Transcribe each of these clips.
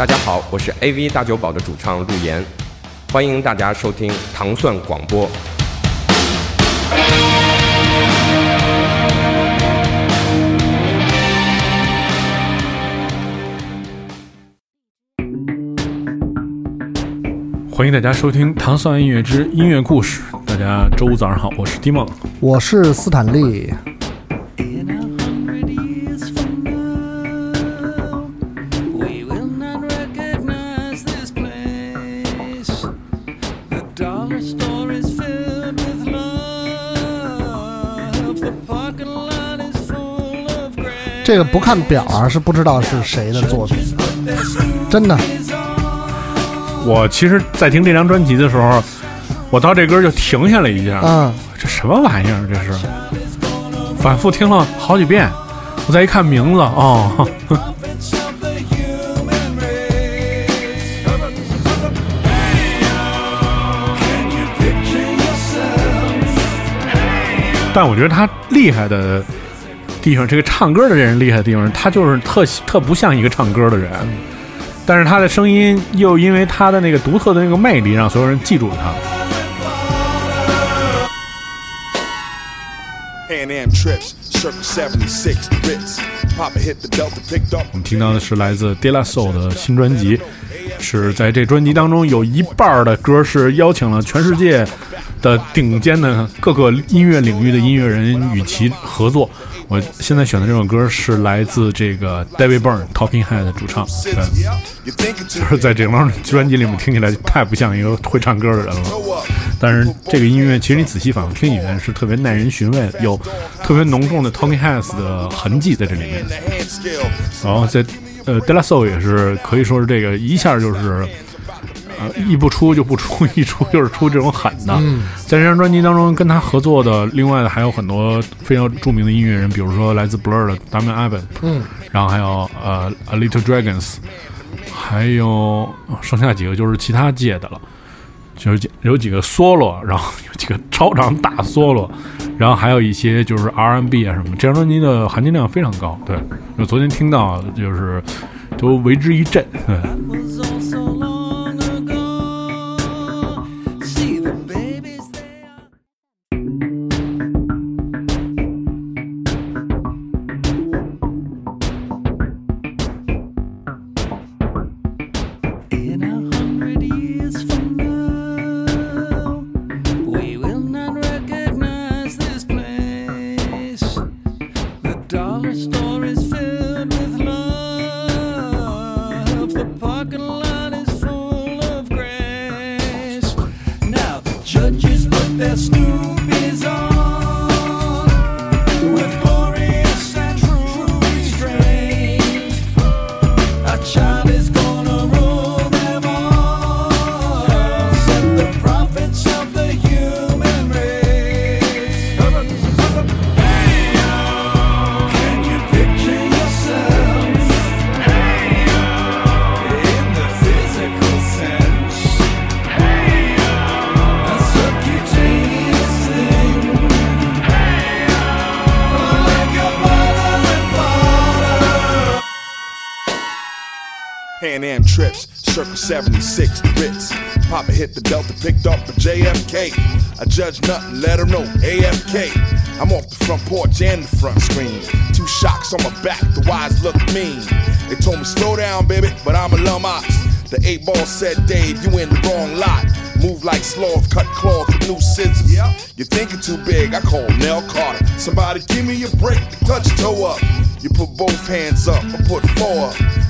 大家好，我是 AV 大酒保的主唱陆岩，欢迎大家收听糖蒜广播。欢迎大家收听《糖蒜音乐之音乐故事》。大家周五早上好，我是蒂梦。我是斯坦利。这个不看表啊，是不知道是谁的作品，真的。我其实，在听这张专辑的时候，我到这歌就停下了一下。嗯，这什么玩意儿？这是反复听了好几遍，我再一看名字，哦? 但我觉得他厉害的地方，这个唱歌的人厉害的地方，他就是特特不像一个唱歌的人，但是他的声音又因为他的那个独特的那个魅力，让所有人记住了他。Pan Am trips, Circle 76, Ritz. 我们听到的是来自 De La Soul 的新专辑，是在这专辑当中有一半的歌是邀请了全世界的顶尖的各个音乐领域的音乐人与其合作。我现在选的这首歌是来自这个 David Byrne Talking Head 的主唱，对，就是在这张专辑里面听起来太不像一个会唱歌的人了。但是这个音乐其实你仔细反复听一遍是特别耐人寻味，有特别浓重的 Talking Heads 的痕迹在这里面然后在呃 De La Soul 也是可以说是这个一下就是呃一不出就不出，一出就是出这种狠的。在这张专辑当中跟他合作的，另外的还有很多非常著名的音乐人，比如说来自 Blur 的 Damian Albarn，嗯，然后还有呃 A Little Dragons，还有剩下几个就是其他界的了。就是几有几个 solo，然后有几个超长大 solo，然后还有一些就是 RMB 啊什么。这张专辑的含金量非常高，对，我昨天听到就是都为之一振。对 Pan Am trips, Circle 76, the Ritz. Papa hit the Delta, picked up a JFK. I judge nothing, let her know AFK. I'm off the front porch and the front screen. Two shocks on my back, the wise look mean. They told me slow down, baby, but I'm a lum ox. The eight ball said, Dave, you in the wrong lot. Move like sloth, cut cloth with new scissors. You're thinking too big, I call Nell Carter. Somebody give me a break, the clutch toe up. You put both hands up, I put four up.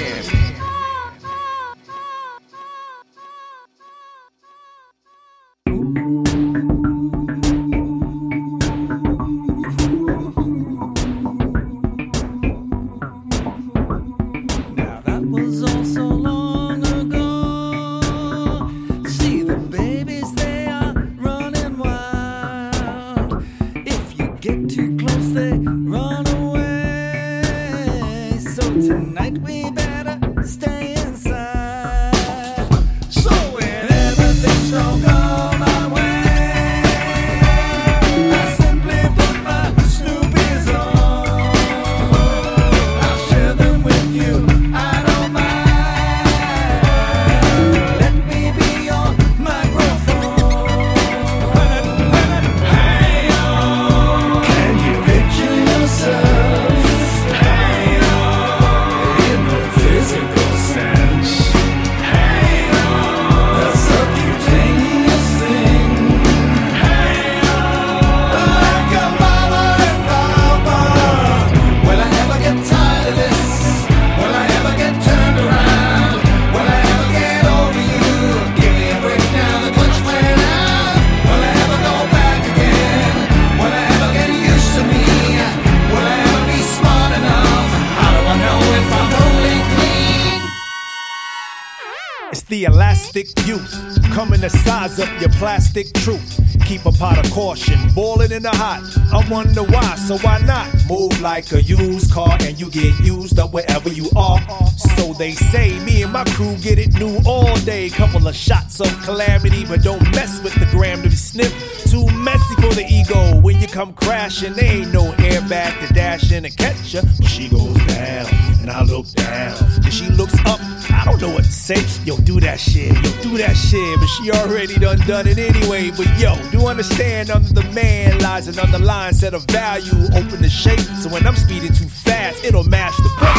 the elastic youth coming to size up your plastic truth. Keep a pot of caution, boiling in the hot. I wonder why, so why not? Move like a used car and you get used up wherever you are. So they say, me and my crew get it new all day. Couple of shots of calamity, but don't mess with the gram to be sniffed. Too messy for the ego. When you come crashing, there ain't no airbag to dash in and catch ya. She goes down, and I look down. And she looks up, I don't know what to say. Yo, do that shit, yo, do that shit. But she already done done it anyway. But yo, do understand under the man lies an underlying set of value. Open the shape, so when I'm speeding too fast, it'll mash the brake.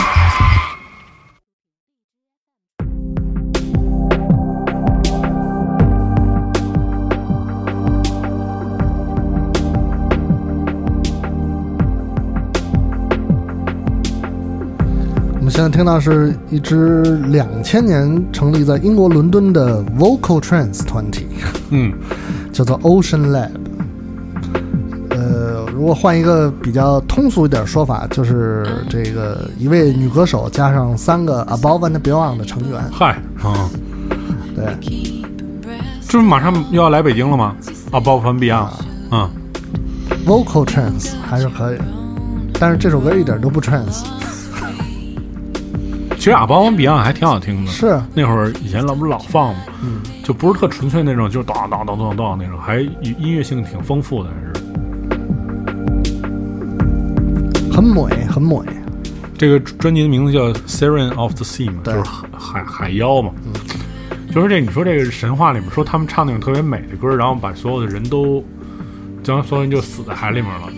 我们现在听到是一支两千年成立在英国伦敦的 Vocal Trance 团体，嗯， 叫做 Ocean Lab。呃，如果换一个比较通俗一点说法，就是这个一位女歌手加上三个 Above and Beyond 的成员。嗨啊，对，这不马上又要来北京了吗？？Above and Beyond，嗯，Vocal Trance 还是可以，但是这首歌一点都不 trance。其实 Above and Beyond 还挺好听的。是那会儿以前老不是老放嘛，就不是特纯粹那种，就是当当当当当那种，还音乐性挺丰富的，还是。很美，很美。这个专辑的名字叫《Siren of the Sea》嘛，就是海海海妖嘛。嗯就是这，你说这个神话里面说他们唱那种特别美的歌，然后把所有的人都，将所有人就死在海里面了，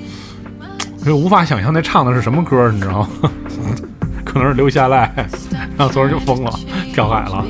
就无法想象那唱的是什么歌，你知道吗？可能是留下来，然后所有人就疯了，跳海了。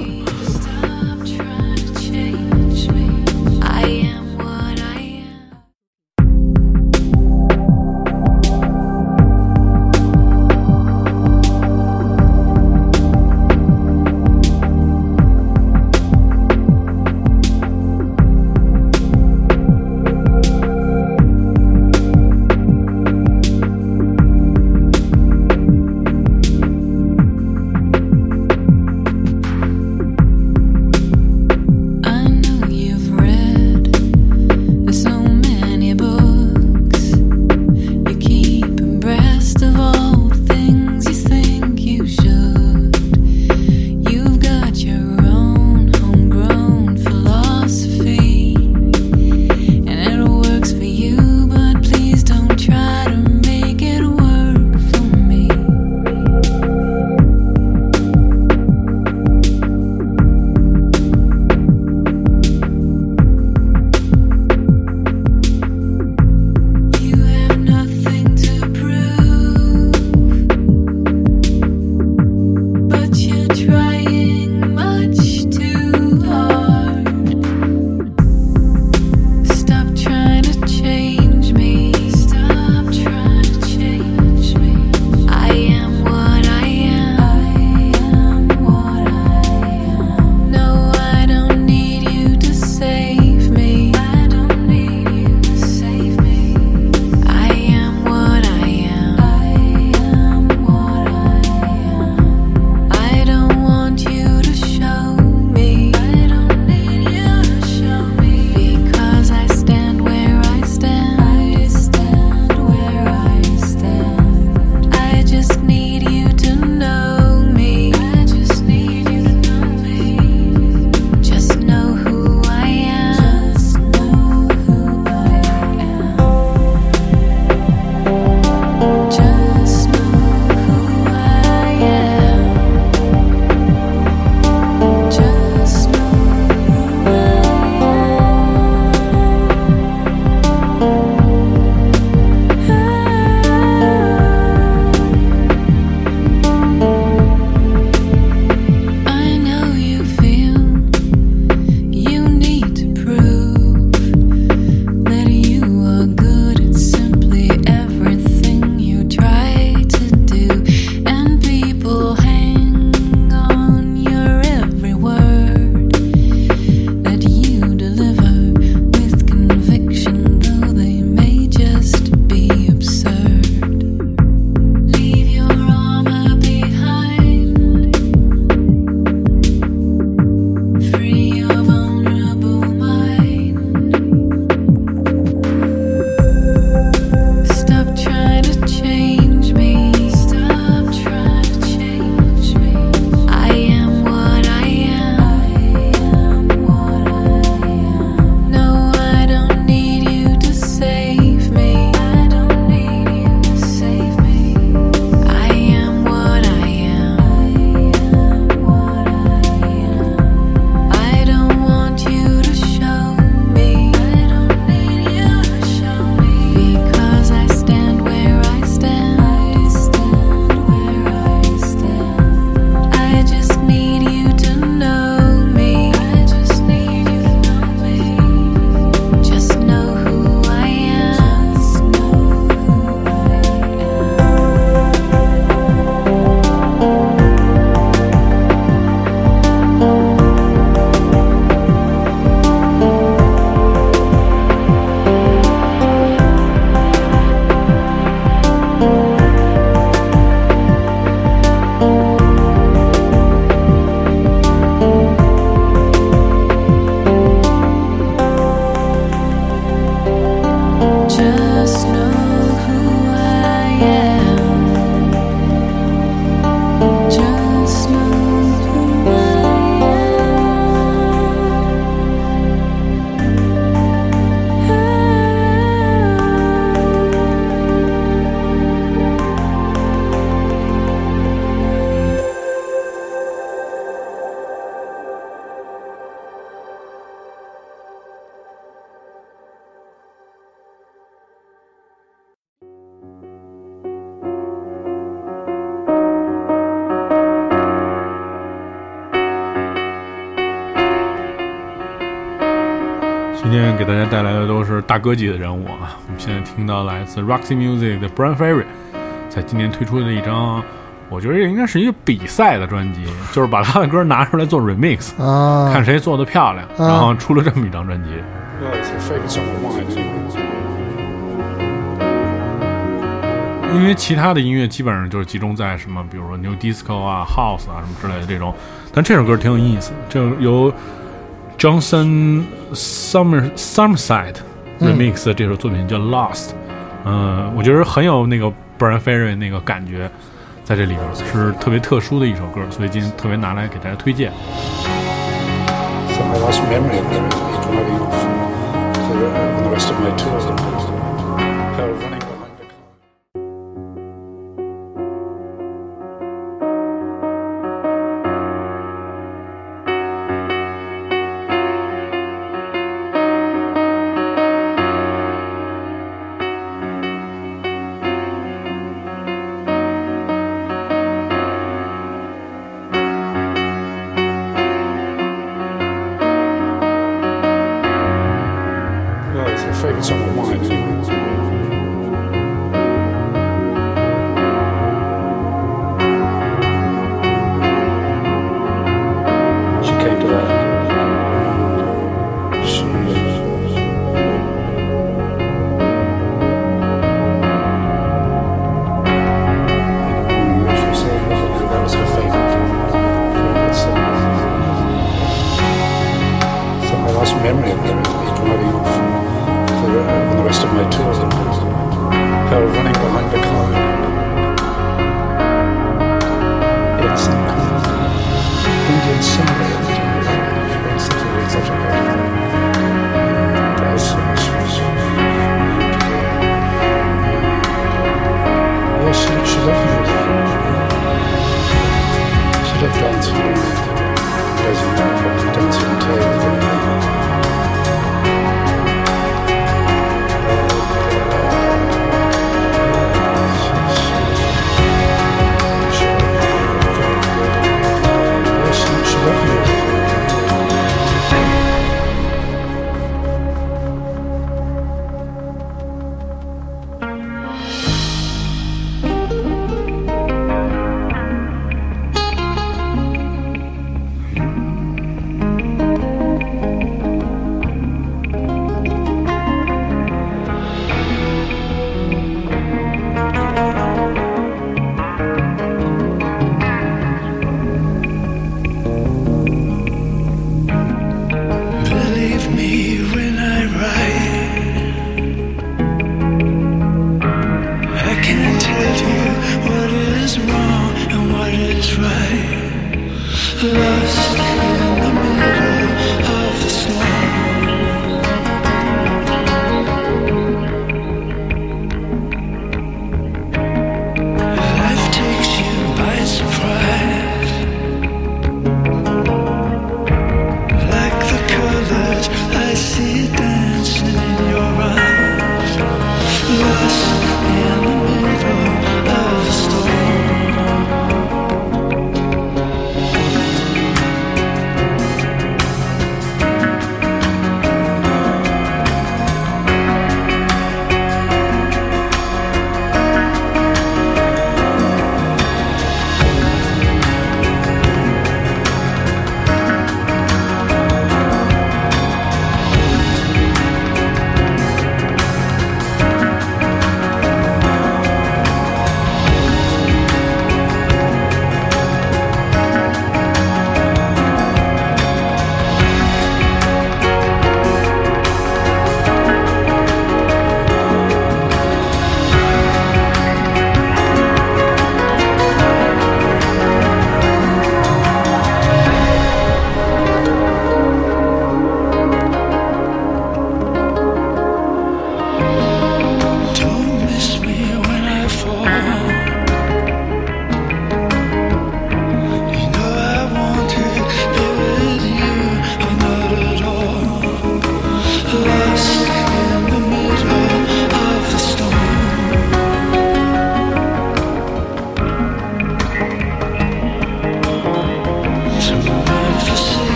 哥级的人物啊！我们现在听到来自 Roxy Music 的 Brian Ferry，在今年推出的一张，我觉得这应该是一个比赛的专辑，就是把他的歌拿出来做 remix，、啊，看谁做的漂亮，啊然后出了这么一张专辑。因为其他的音乐基本上就是集中在什么，比如说 New Disco 啊、House 啊什么之类的这种，但这首歌挺有意思的，这由 Johnson Summer Summerside 嗯 remix 的这首作品叫 Lost，嗯、我觉得很有那个 Brian Ferry 那个感觉在这里边，是特别特殊的一首歌，所以今天特别拿来给大家推荐。So my last memory of driving off the, on the rest of my tours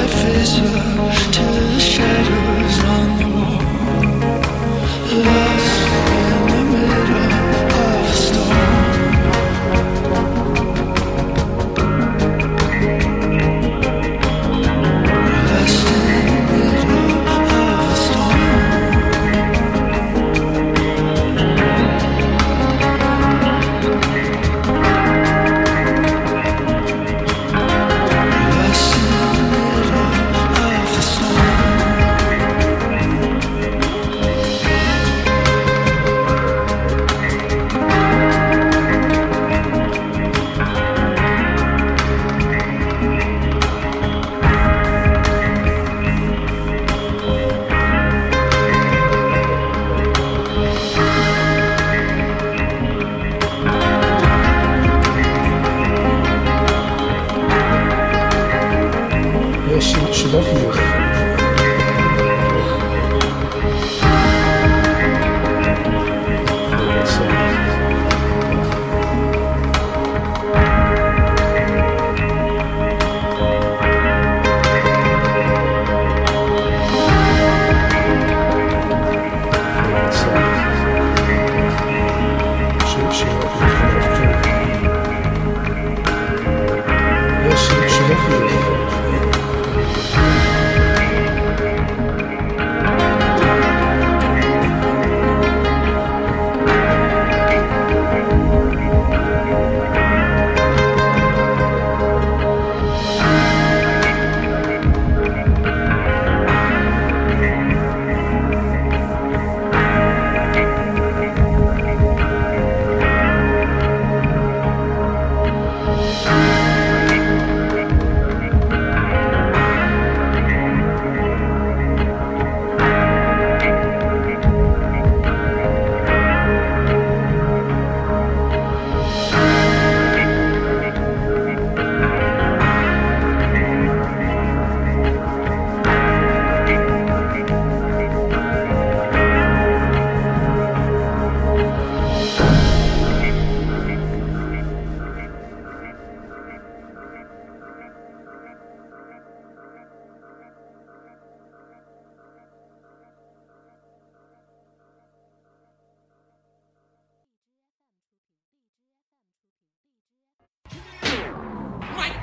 As I face up to the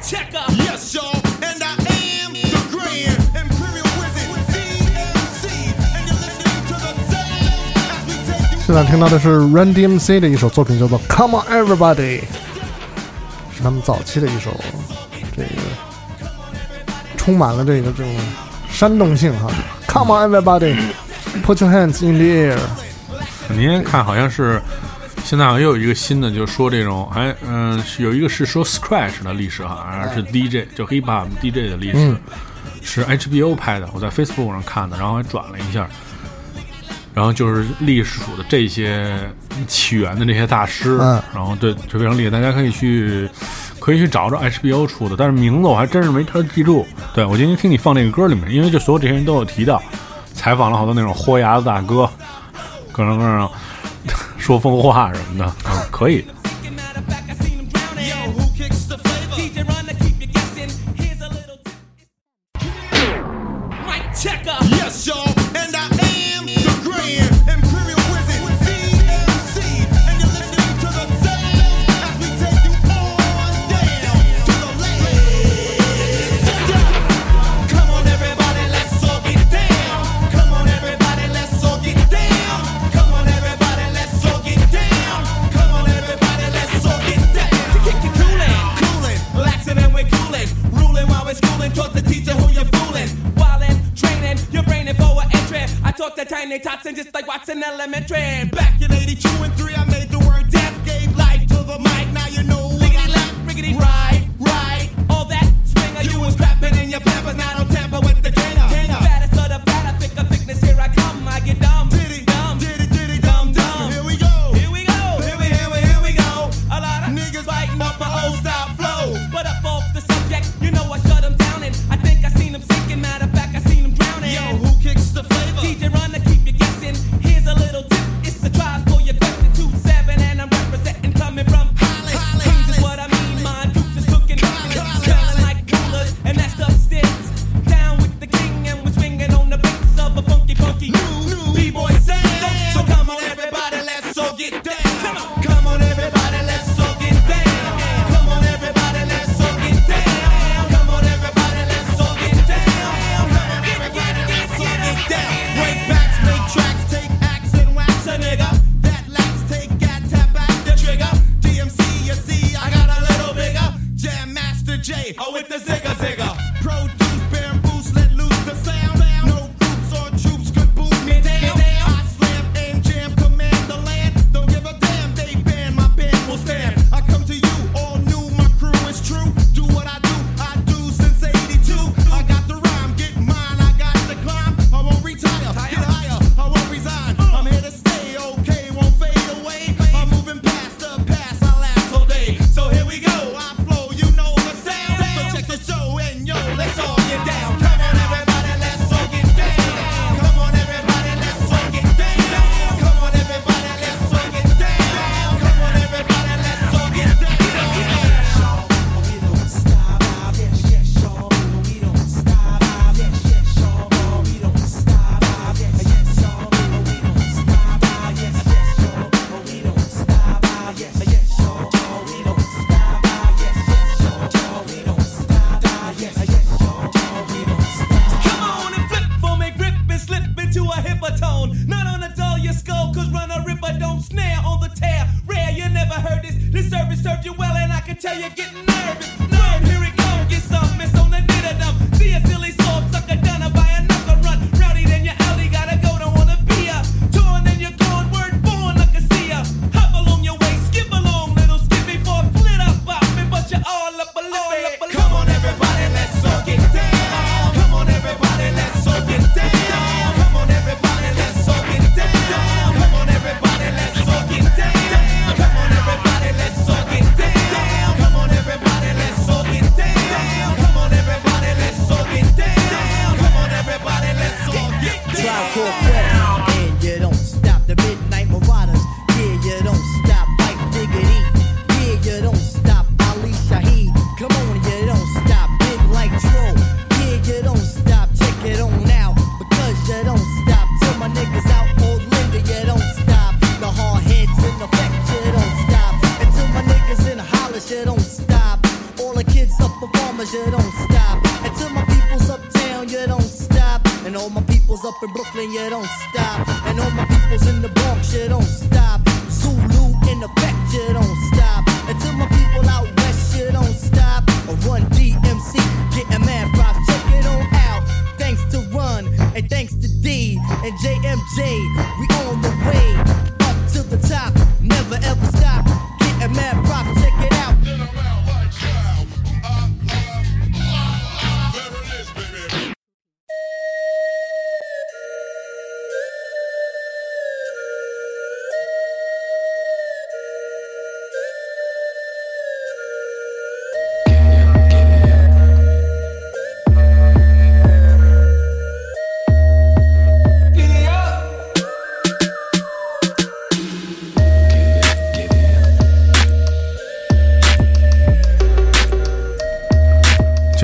Checker. Yes, y'all. And I am the grand imperial wizard, DMC. And you're listening to the sound as we take you 现在听到的是 Run DMC 的一首作品，叫做《Come On Everybody》，是他们早期的一首，这个充满了这个这种煽动性哈。Come on everybody, put your hands in the air。您先看，好像是现在好像又有一个新的，就是说这种，还嗯、是有一个是说 Scratch 的历史，好像是 DJ 就 Hip Hop DJ 的历史，嗯是 HBO 拍的，我在 Facebook 上看的，然后还转了一下。然后就是历史属的这些起源的这些大师，嗯然后对就非常厉害，大家可以去可以去找找 HBO 出的，但是名字我还真是没太记住。对我今天听你放那个歌里面，因为就所有这些人都有提到，采访了好多那种豁牙子大哥，各种各样说疯话什么的，嗯，可以。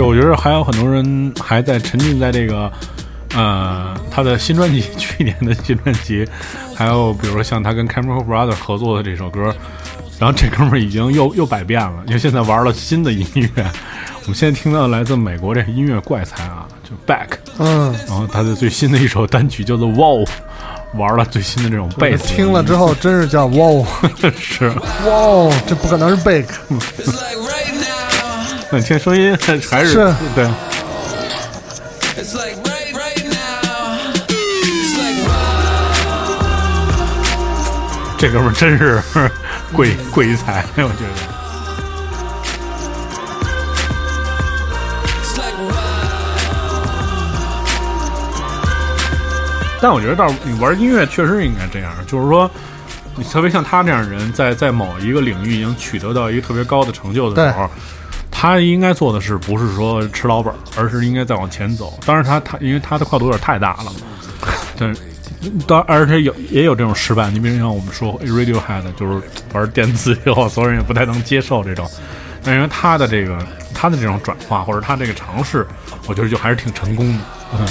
就我觉得还有很多人还在沉浸在这个，呃，他的新专辑，去年的新专辑，还有比如说像他跟 Chemical Brothers 合作的这首歌，然后这哥们儿已经又又百变了，因为现在玩了新的音乐。我们现在听到来自美国这音乐怪才啊，就 Back，嗯，然后他的最新的一首单曲叫做 Wow，玩了最新的这种贝斯，听了之后真是叫 Wow，是，Wow，，这不可能是 Bake，那 你听声音还是是对。It's like right, right now. It's like wow. 这哥们儿真是贵贵一才，我觉得。It's like wow. 但我觉得倒是你玩音乐确实应该这样，就是说，你特别像他这样的人，在在某一个领域已经取得到一个特别高的成就的时候，他应该做的是不是说吃老本，而是应该再往前走。当然他，他因为他的跨度有点太大了，但是当而且有也有这种失败。你比如像我们说 Radiohead，就是玩电子以后，所有人也不太能接受这种。但因为他的这个他的这种转化或者他这个尝试，我觉得就还是挺成功的。嗯。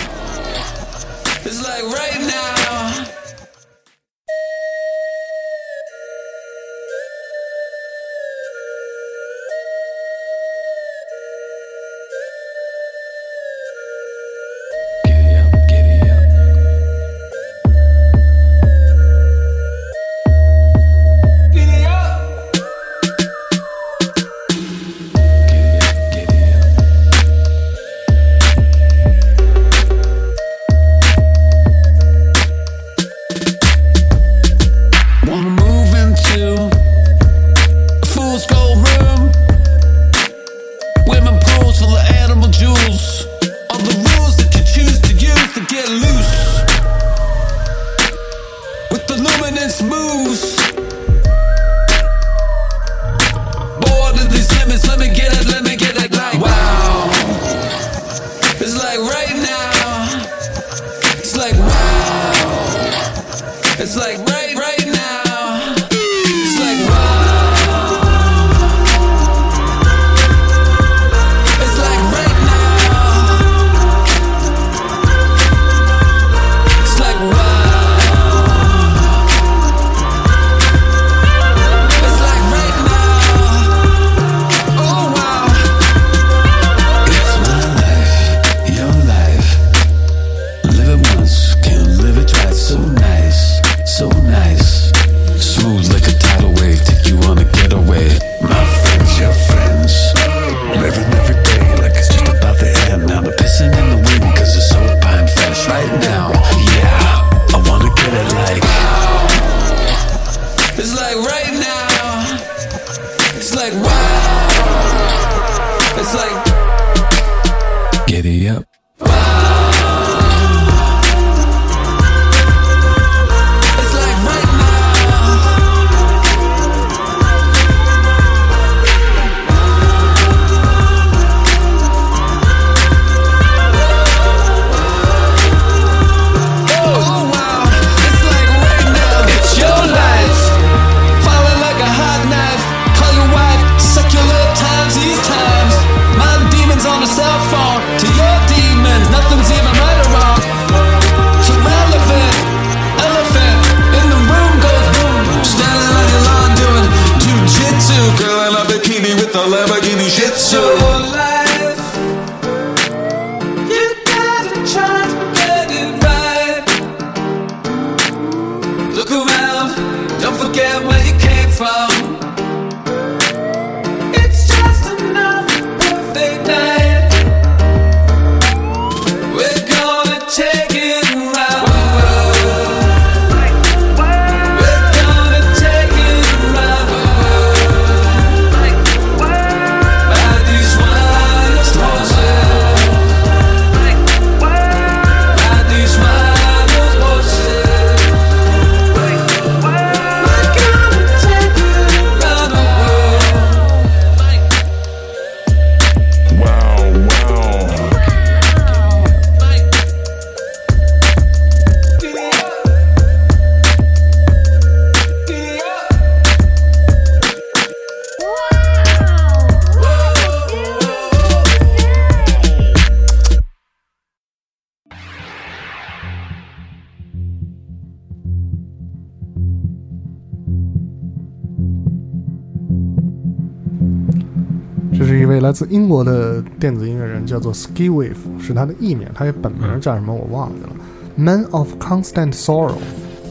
来自英国的电子音乐人，叫做 Ski Wave，是他的艺名，他也本名叫什么我忘记了。Man of Constant Sorrow，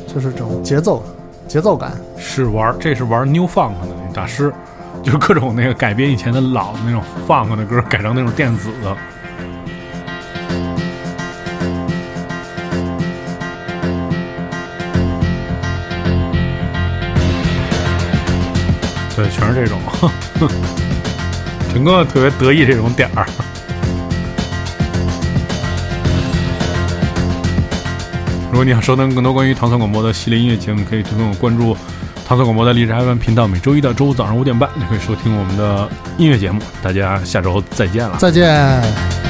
就是这种节奏节奏感。是玩这是玩 New Funk 的那大师，就各种那个改编以前的老的那种 Funk 的歌，改成那种电子的。对，全是这种，整个特别得意这种点儿。如果你想收听更多关于唐宋广播的系列音乐节目，可以通过关注唐宋广播的荔枝 FM 频道，每周一到周五早上五点半，你可以收听我们的音乐节目。大家下周再见了。再见。